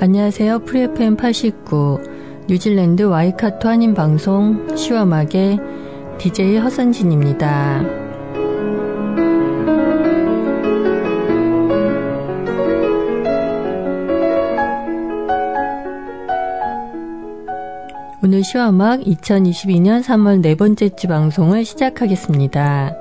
안녕하세요. 프리FM 89 뉴질랜드 와이카토 한인 방송 시와막의 DJ 허선진입니다. 오늘 시와막 2022년 3월 네 번째 주 방송을 시작하겠습니다.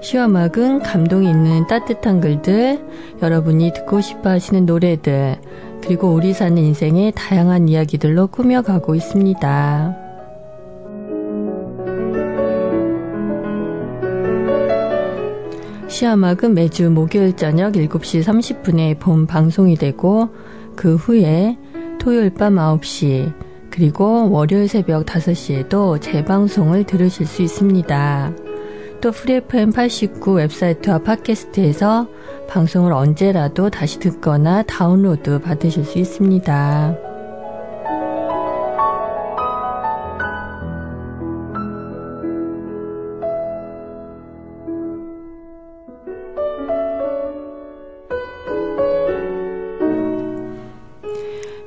시와막은 감동이 있는 따뜻한 글들, 여러분이 듣고 싶어 하시는 노래들, 그리고 우리 사는 인생의 다양한 이야기들로 꾸며가고 있습니다. 시아막은 매주 목요일 저녁 7시 30분에 본 방송이 되고 그 후에 토요일 밤 9시 그리고 월요일 새벽 5시에도 재방송을 들으실 수 있습니다. 또 프리FM 89 웹사이트와 팟캐스트에서 방송을 언제라도 다시 듣거나 다운로드 받으실 수 있습니다.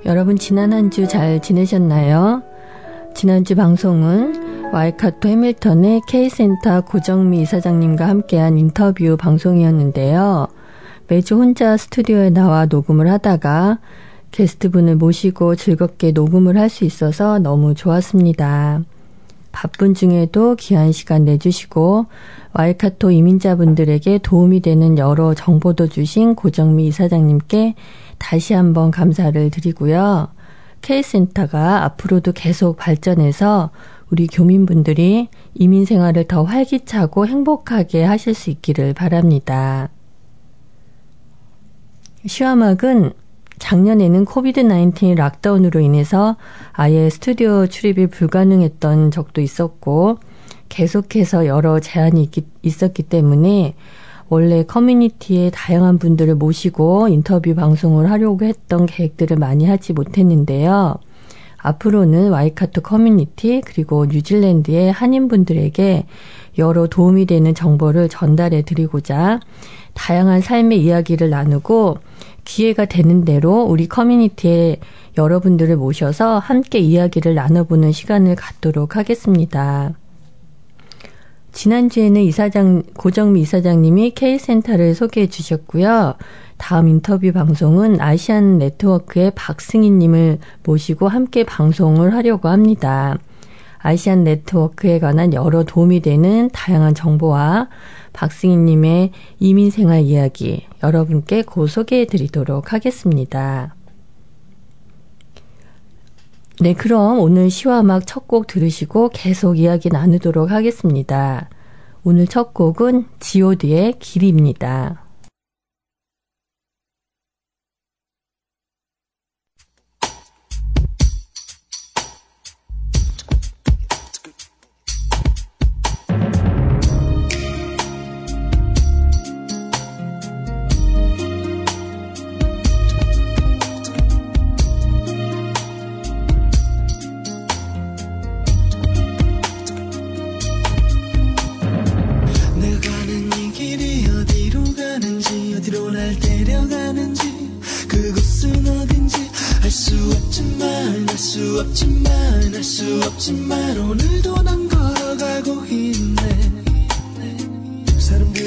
여러분 지난 한 주 잘 지내셨나요? 지난주 방송은 와이카토 해밀턴의 K센터 고정미 이사장님과 함께한 인터뷰 방송이었는데요. 매주 혼자 스튜디오에 나와 녹음을 하다가 게스트분을 모시고 즐겁게 녹음을 할 수 있어서 너무 좋았습니다. 바쁜 중에도 귀한 시간 내주시고 와이카토 이민자분들에게 도움이 되는 여러 정보도 주신 고정미 이사장님께 다시 한번 감사를 드리고요. K센터가 앞으로도 계속 발전해서 우리 교민분들이 이민 생활을 더 활기차고 행복하게 하실 수 있기를 바랍니다. 시화막은 작년에는 코비드-19 락다운으로 인해서 아예 스튜디오 출입이 불가능했던 적도 있었고 계속해서 여러 제한이 있었기 때문에 원래 커뮤니티에 다양한 분들을 모시고 인터뷰 방송을 하려고 했던 계획들을 많이 하지 못했는데요. 앞으로는 와이카토 커뮤니티 그리고 뉴질랜드의 한인분들에게 여러 도움이 되는 정보를 전달해 드리고자 다양한 삶의 이야기를 나누고 기회가 되는 대로 우리 커뮤니티에 여러분들을 모셔서 함께 이야기를 나눠보는 시간을 갖도록 하겠습니다. 지난주에는 이사장, 고정미 이사장님이 K센터를 소개해 주셨고요. 다음 인터뷰 방송은 아시안 네트워크의 박승희님을 모시고 함께 방송을 하려고 합니다. 아시안 네트워크에 관한 여러 도움이 되는 다양한 정보와 박승희님의 이민 생활 이야기 여러분께 고 소개해 드리도록 하겠습니다. 네, 그럼 오늘 시와 음악 첫 곡 들으시고 계속 이야기 나누도록 하겠습니다. 오늘 첫 곡은 지오드의 길입니다.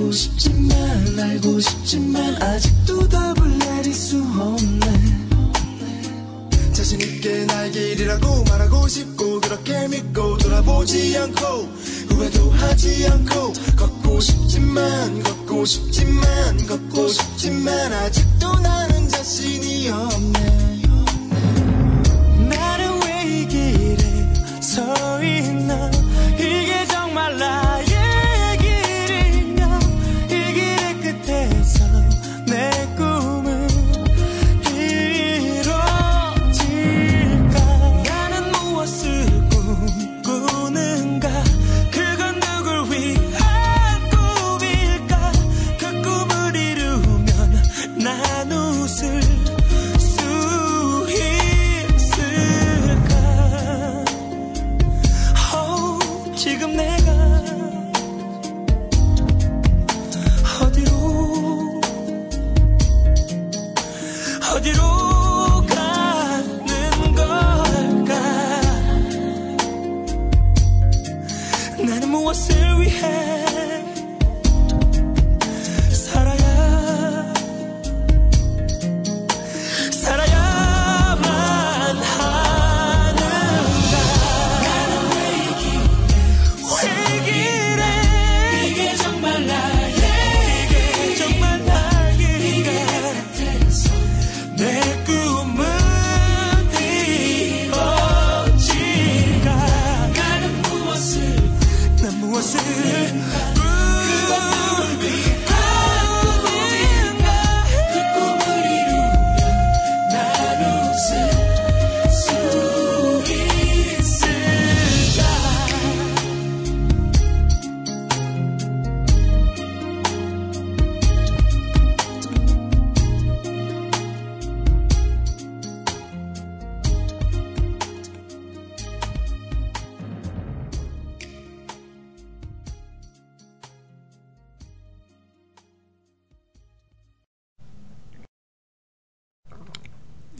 알고 싶지만 알고 싶지만 아직도 답을 내릴 수 없네. 자신 있게 날 길이라고 말하고 싶고 그렇게 믿고 돌아보지 않고 후회도 하지 않고 걷고 싶지만 걷고 싶지만 걷고 싶지만 아직도 나는 자신이 없네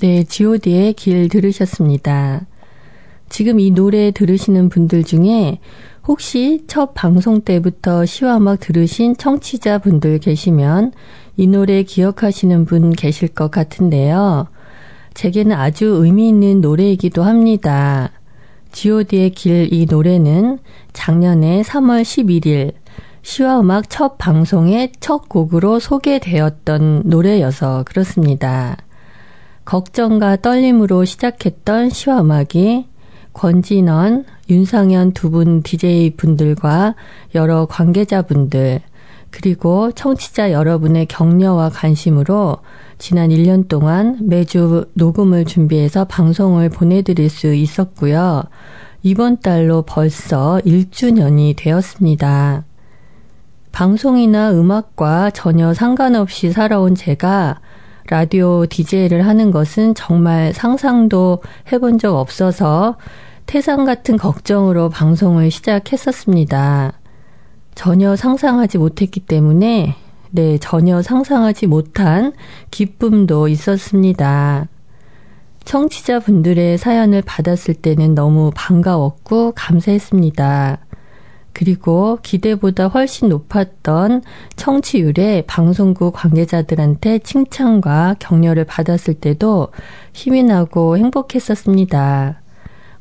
네, god의 길 들으셨습니다. 지금 이 노래 들으시는 분들 중에 혹시 첫 방송 때부터 음악 들으신 청취자 분들 계시면 이 노래 기억하시는 분 계실 것 같은데요. 제게는 아주 의미 있는 노래이기도 합니다. god의 길 이 노래는 작년에 3월 11일 시와 음악 첫 방송의 첫 곡으로 소개되었던 노래여서 그렇습니다. 걱정과 떨림으로 시작했던 시와 음악이 권진원, 윤상현 두 분 DJ 분들과 여러 관계자분들, 그리고 청취자 여러분의 격려와 관심으로 지난 1년 동안 매주 녹음을 준비해서 방송을 보내드릴 수 있었고요. 이번 달로 벌써 1주년이 되었습니다. 방송이나 음악과 전혀 상관없이 살아온 제가 라디오 DJ를 하는 것은 정말 상상도 해본 적 없어서 태산 같은 걱정으로 방송을 시작했었습니다. 전혀 상상하지 못했기 때문에 네, 전혀 상상하지 못한 기쁨도 있었습니다. 청취자분들의 사연을 받았을 때는 너무 반가웠고 감사했습니다. 그리고 기대보다 훨씬 높았던 청취율에 방송국 관계자들한테 칭찬과 격려를 받았을 때도 힘이 나고 행복했었습니다.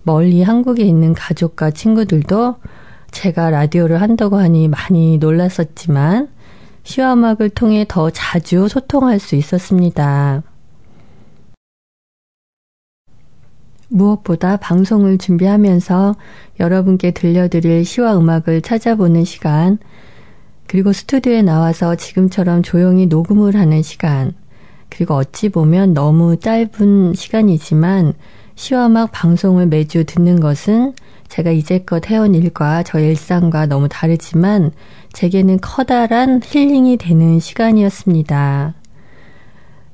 멀리 한국에 있는 가족과 친구들도 제가 라디오를 한다고 하니 많이 놀랐었지만 시와 음악을 통해 더 자주 소통할 수 있었습니다. 무엇보다 방송을 준비하면서 여러분께 들려드릴 시와 음악을 찾아보는 시간, 그리고 스튜디오에 나와서 지금처럼 조용히 녹음을 하는 시간, 그리고 어찌 보면 너무 짧은 시간이지만 시와 음악 방송을 매주 듣는 것은 제가 이제껏 해온 일과 저의 일상과 너무 다르지만 제게는 커다란 힐링이 되는 시간이었습니다.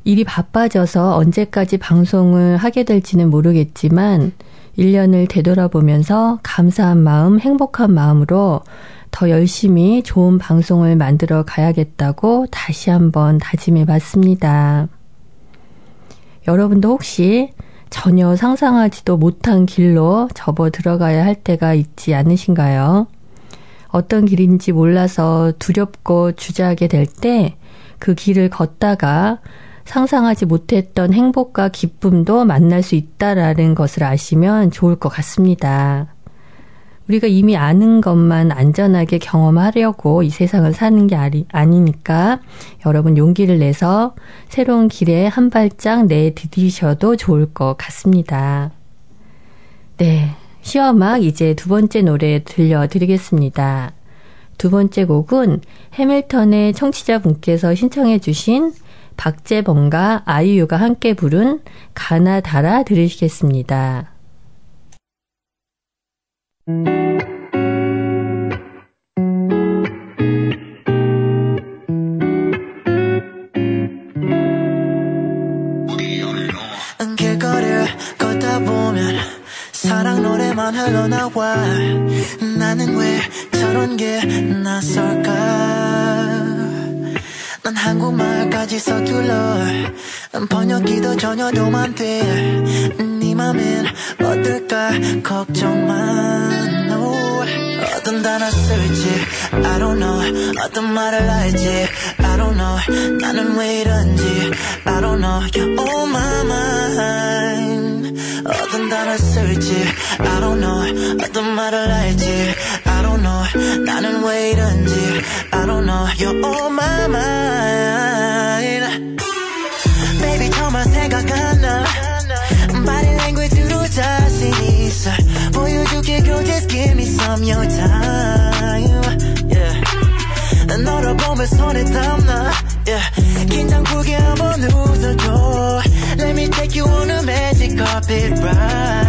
일이 바빠져서 언제까지 방송을 하게 될지는 모르겠지만 1년을 되돌아보면서 감사한 마음, 행복한 마음으로 더 열심히 좋은 방송을 만들어 가야겠다고 다시 한번 다짐해 봤습니다. 여러분도 혹시 전혀 상상하지도 못한 길로 접어 들어가야 할 때가 있지 않으신가요? 어떤 길인지 몰라서 두렵고 주저하게 될 때 그 길을 걷다가 상상하지 못했던 행복과 기쁨도 만날 수 있다라는 것을 아시면 좋을 것 같습니다. 우리가 이미 아는 것만 안전하게 경험하려고 이 세상을 사는 게 아니, 아니니까 여러분 용기를 내서 새로운 길에 한 발짝 내디디셔도 좋을 것 같습니다. 네. 시어막 이제 두 번째 노래 들려드리겠습니다. 두 번째 곡은 해밀턴의 청취자분께서 신청해 주신 박재범과 아이유가 함께 부른 가나다라 들으시겠습니다. 사랑 노래만 흘러나와 나는 왜 저런 게 낯설까 난 한국말까지 서툴러. 번역기도 전혀 도움 돼네 맘엔 어떨까 걱정만. 어떤 단어 쓸지 I don't know. 어떤 말을 할지 I don't know. 나는 왜 이런지 I don't know. You're on my mind. 어떤 단어 쓸지 I don't know. 어떤 말을 할지 I don't know 나는 왜 이런지 I don't know You're on my mind Baby 정말 생각 안나 Body language로 자신 있어 보여줄게 girl just give me some your time yeah. 너를 보면 손에 땀나 yeah. 긴장 풀게 한번 웃어줘 Let me take you on a magic carpet ride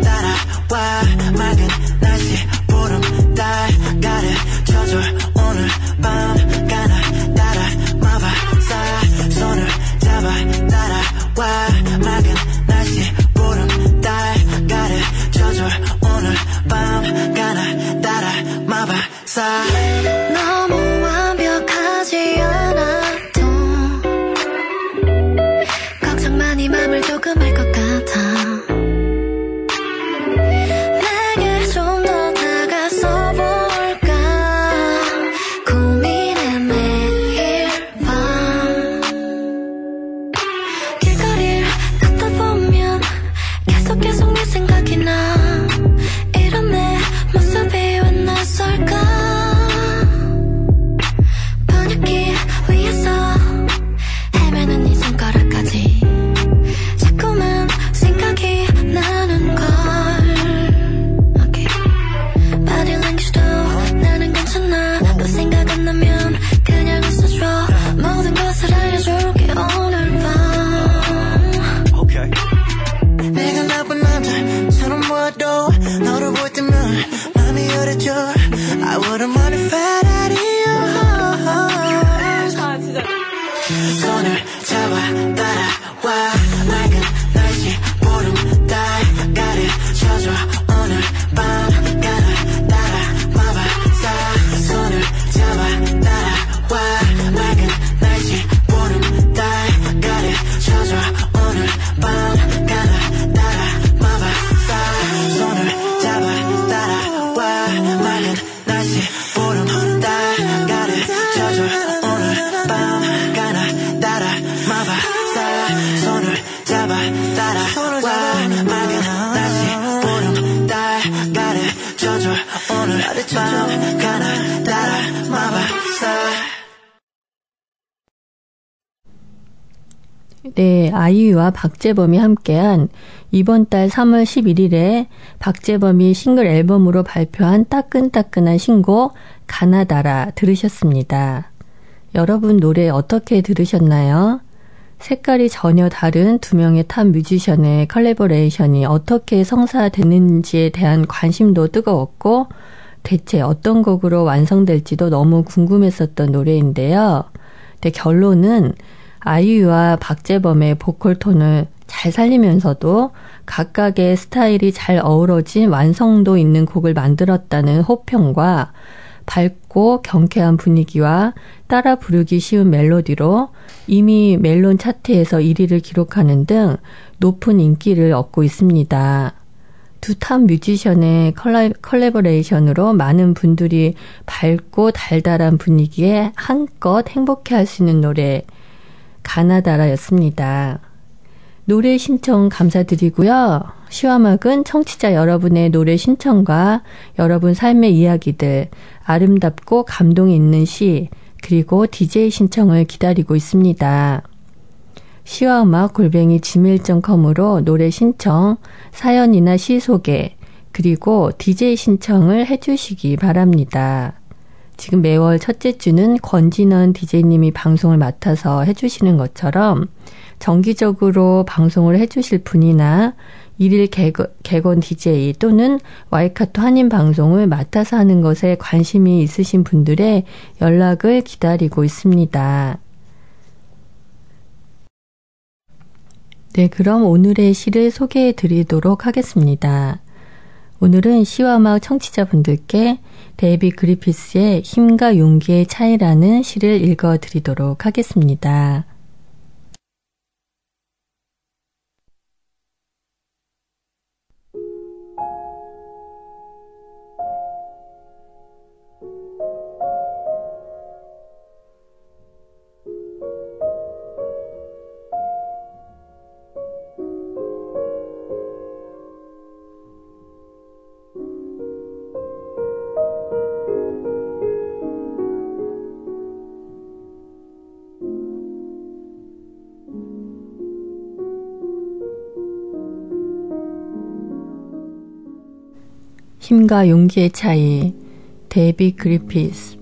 따라와 맑은 날씨 보름 달 가르쳐줘. 오늘 밤 가나 따라 마바사 손을 잡아 따라와 맑은 날씨 보름 달 가르쳐줘. 오늘 밤 가나 따라 마바사 너를 볼 네, 아이유와 박재범이 함께한 이번 달 3월 11일에 박재범이 싱글 앨범으로 발표한 따끈따끈한 신곡 가나다라 들으셨습니다. 여러분 노래 어떻게 들으셨나요? 색깔이 전혀 다른 두 명의 탑 뮤지션의 컬래버레이션이 어떻게 성사됐는지에 대한 관심도 뜨거웠고 대체 어떤 곡으로 완성될지도 너무 궁금했었던 노래인데요. 근데 결론은 아이유와 박재범의 보컬 톤을 잘 살리면서도 각각의 스타일이 잘 어우러진 완성도 있는 곡을 만들었다는 호평과 밝고 경쾌한 분위기와 따라 부르기 쉬운 멜로디로 이미 멜론 차트에서 1위를 기록하는 등 높은 인기를 얻고 있습니다. 두 탑 뮤지션의 컬래버레이션으로 많은 분들이 밝고 달달한 분위기에 한껏 행복해 할 수 있는 노래 가나다라였습니다. 노래 신청 감사드리고요. 시와막은 청취자 여러분의 노래 신청과 여러분 삶의 이야기들, 아름답고 감동 있는 시, 그리고 DJ 신청을 기다리고 있습니다. 시와 음악 골뱅이 gmail.com으로 노래 신청, 사연이나 시 소개, 그리고 DJ 신청을 해주시기 바랍니다. 지금 매월 첫째 주는 권진원 DJ님이 방송을 맡아서 해주시는 것처럼 정기적으로 방송을 해주실 분이나 일일 개건, 개건 DJ 또는 와이카토 한인 방송을 맡아서 하는 것에 관심이 있으신 분들의 연락을 기다리고 있습니다. 네, 그럼 오늘의 시를 소개해 드리도록 하겠습니다. 오늘은 시와 음악 청취자분들께 데이비 그리피스의 힘과 용기의 차이라는 시를 읽어 드리도록 하겠습니다. 힘과 용기의 차이 데이비 그리피스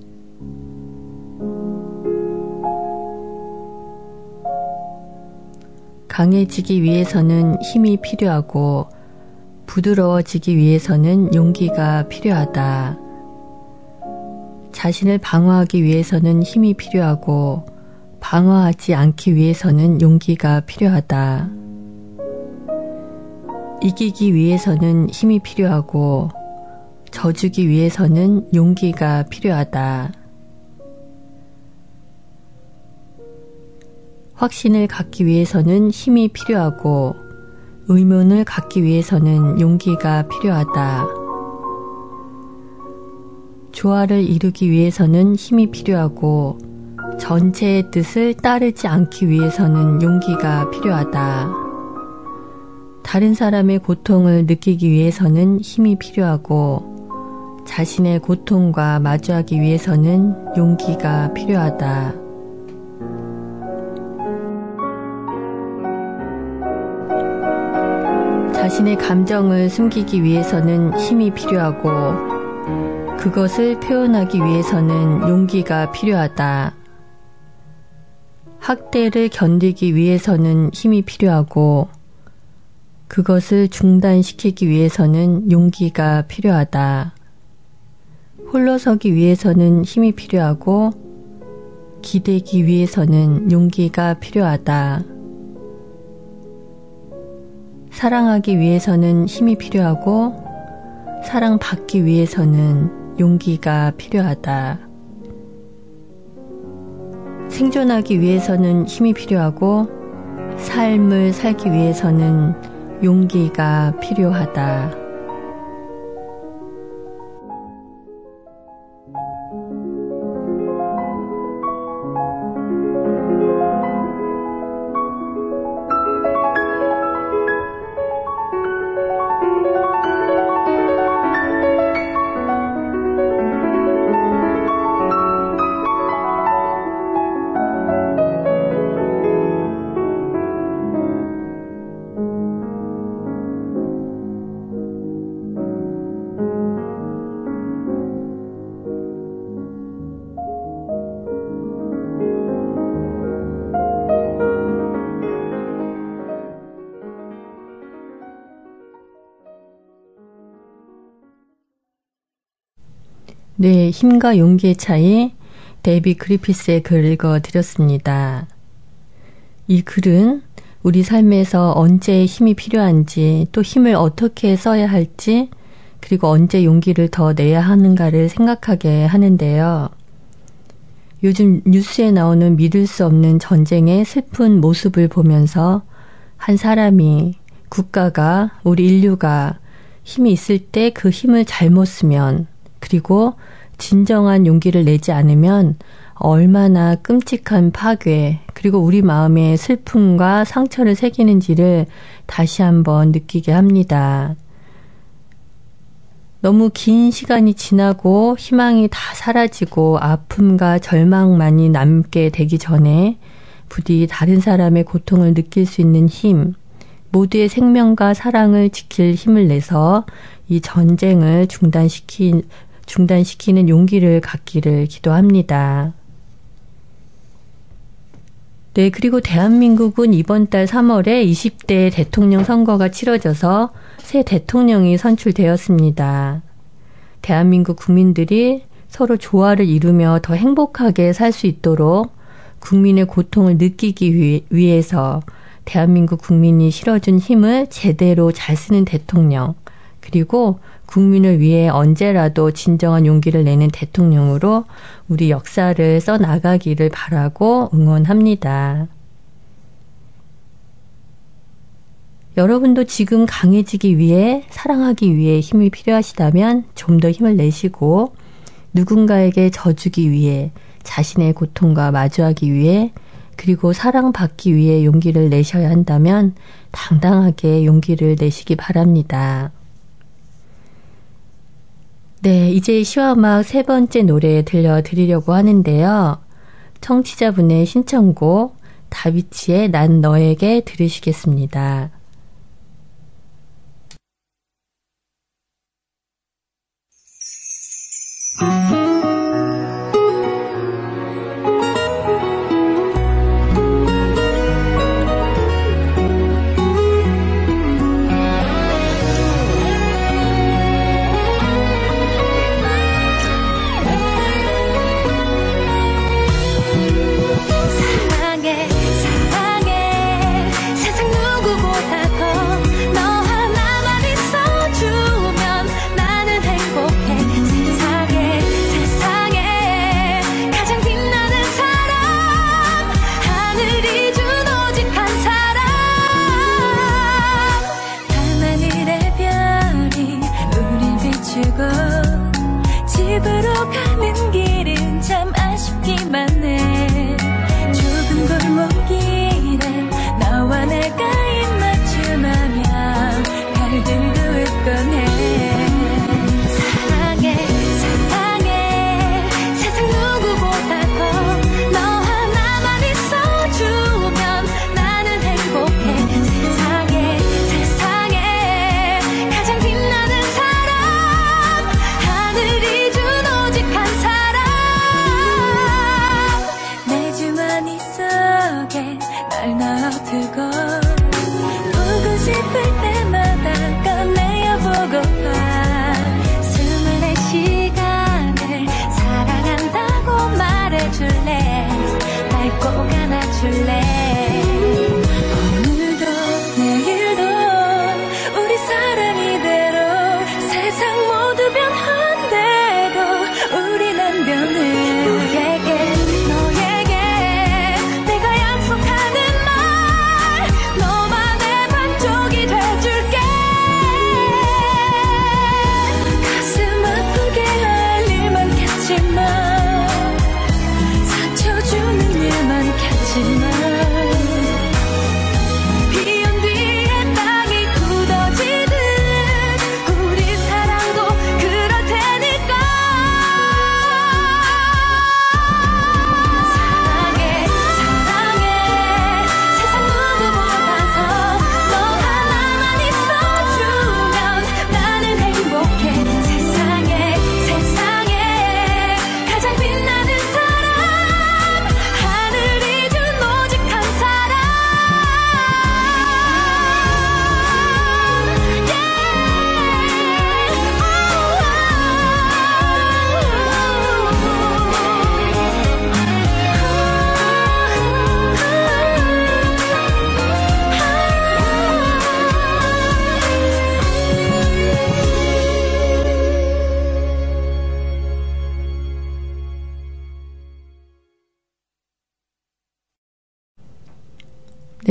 강해지기 위해서는 힘이 필요하고 부드러워지기 위해서는 용기가 필요하다. 자신을 방어하기 위해서는 힘이 필요하고 방어하지 않기 위해서는 용기가 필요하다. 이기기 위해서는 힘이 필요하고 져주기 위해서는 용기가 필요하다. 확신을 갖기 위해서는 힘이 필요하고 의문을 갖기 위해서는 용기가 필요하다. 조화를 이루기 위해서는 힘이 필요하고 전체의 뜻을 따르지 않기 위해서는 용기가 필요하다. 다른 사람의 고통을 느끼기 위해서는 힘이 필요하고 자신의 고통과 마주하기 위해서는 용기가 필요하다. 자신의 감정을 숨기기 위해서는 힘이 필요하고 그것을 표현하기 위해서는 용기가 필요하다. 학대를 견디기 위해서는 힘이 필요하고 그것을 중단시키기 위해서는 용기가 필요하다. 홀로 서기 위해서는 힘이 필요하고 기대기 위해서는 용기가 필요하다. 사랑하기 위해서는 힘이 필요하고 사랑받기 위해서는 용기가 필요하다. 생존하기 위해서는 힘이 필요하고 삶을 살기 위해서는 용기가 필요하다. 네, 힘과 용기의 차이 데이비 그리피스의 글 읽어드렸습니다. 이 글은 우리 삶에서 언제 힘이 필요한지 또 힘을 어떻게 써야 할지 그리고 언제 용기를 더 내야 하는가를 생각하게 하는데요. 요즘 뉴스에 나오는 믿을 수 없는 전쟁의 슬픈 모습을 보면서 한 사람이 국가가 우리 인류가 힘이 있을 때 그 힘을 잘못 쓰면 그리고 진정한 용기를 내지 않으면 얼마나 끔찍한 파괴, 그리고 우리 마음에 슬픔과 상처를 새기는지를 다시 한번 느끼게 합니다. 너무 긴 시간이 지나고 희망이 다 사라지고 아픔과 절망만이 남게 되기 전에 부디 다른 사람의 고통을 느낄 수 있는 힘, 모두의 생명과 사랑을 지킬 힘을 내서 이 전쟁을 중단시키, 중단시키는 용기를 갖기를 기도합니다. 네, 그리고 대한민국은 이번 달 3월에 20대 대통령 선거가 치러져서 새 대통령이 선출되었습니다. 대한민국 국민들이 서로 조화를 이루며 더 행복하게 살 수 있도록 국민의 고통을 느끼기 위해서 대한민국 국민이 실어준 힘을 제대로 잘 쓰는 대통령, 그리고 국민을 위해 언제라도 진정한 용기를 내는 대통령으로 우리 역사를 써 나가기를 바라고 응원합니다. 여러분도 지금 강해지기 위해, 사랑하기 위해 힘이 필요하시다면 좀 더 힘을 내시고, 누군가에게 져주기 위해, 자신의 고통과 마주하기 위해, 그리고 사랑받기 위해 용기를 내셔야 한다면 당당하게 용기를 내시기 바랍니다. 네, 이제 시와음악 세 번째 노래 들려드리려고 하는데요. 청취자분의 신청곡 다비치의 난 너에게 들으시겠습니다.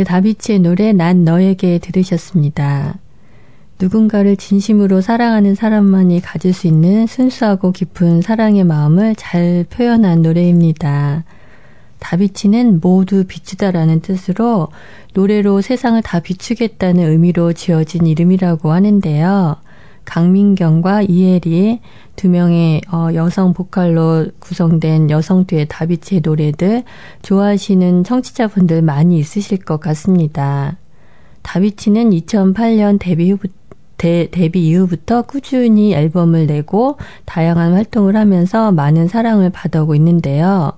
다비치의 노래 난 너에게 들으셨습니다. 누군가를 진심으로 사랑하는 사람만이 가질 수 있는 순수하고 깊은 사랑의 마음을 잘 표현한 노래입니다. 다비치는 모두 비추다라는 뜻으로 노래로 세상을 다 비추겠다는 의미로 지어진 이름이라고 하는데요. 강민경과 이혜리 두 명의 어, 여성 보컬로 구성된 여성 듀엣 다비치의 노래들 좋아하시는 청취자분들 많이 있으실 것 같습니다. 다비치는 2008년 데뷔 후부터 데, 데뷔 이후부터 꾸준히 앨범을 내고 다양한 활동을 하면서 많은 사랑을 받아오고 있는데요.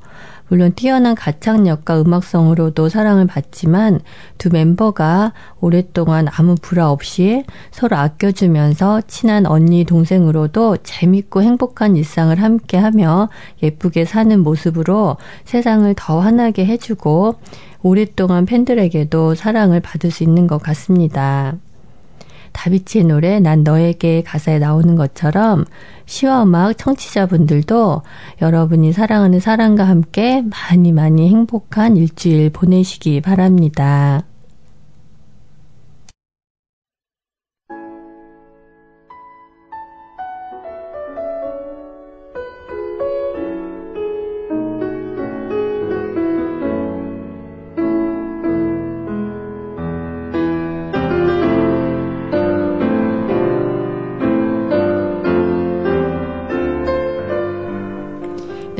물론 뛰어난 가창력과 음악성으로도 사랑을 받지만 두 멤버가 오랫동안 아무 불화 없이 서로 아껴주면서 친한 언니 동생으로도 재밌고 행복한 일상을 함께하며 예쁘게 사는 모습으로 세상을 더 환하게 해주고 오랫동안 팬들에게도 사랑을 받을 수 있는 것 같습니다. 다비치의 노래 난 너에게 가사에 나오는 것처럼 시와 음악 청취자분들도 여러분이 사랑하는 사랑과 함께 많이 많이 행복한 일주일 보내시기 바랍니다.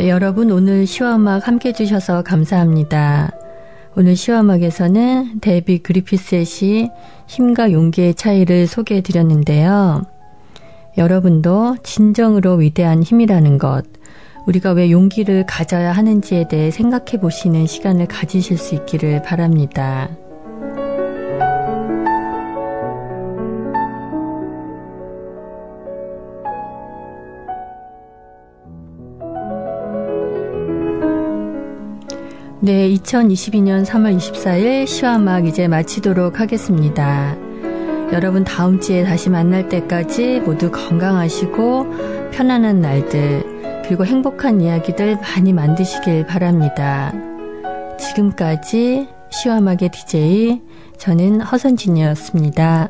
네, 여러분 오늘 시와음악 함께 해주셔서 감사합니다. 오늘 시와음악에서는 데비 그리피스의 시 힘과 용기의 차이를 소개해 드렸는데요. 여러분도 진정으로 위대한 힘이라는 것, 우리가 왜 용기를 가져야 하는지에 대해 생각해 보시는 시간을 가지실 수 있기를 바랍니다. 네, 2022년 3월 24일 시화막 이제 마치도록 하겠습니다. 여러분 다음 주에 다시 만날 때까지 모두 건강하시고 편안한 날들 그리고 행복한 이야기들 많이 만드시길 바랍니다. 지금까지 시화막의 DJ 저는 허선진이었습니다.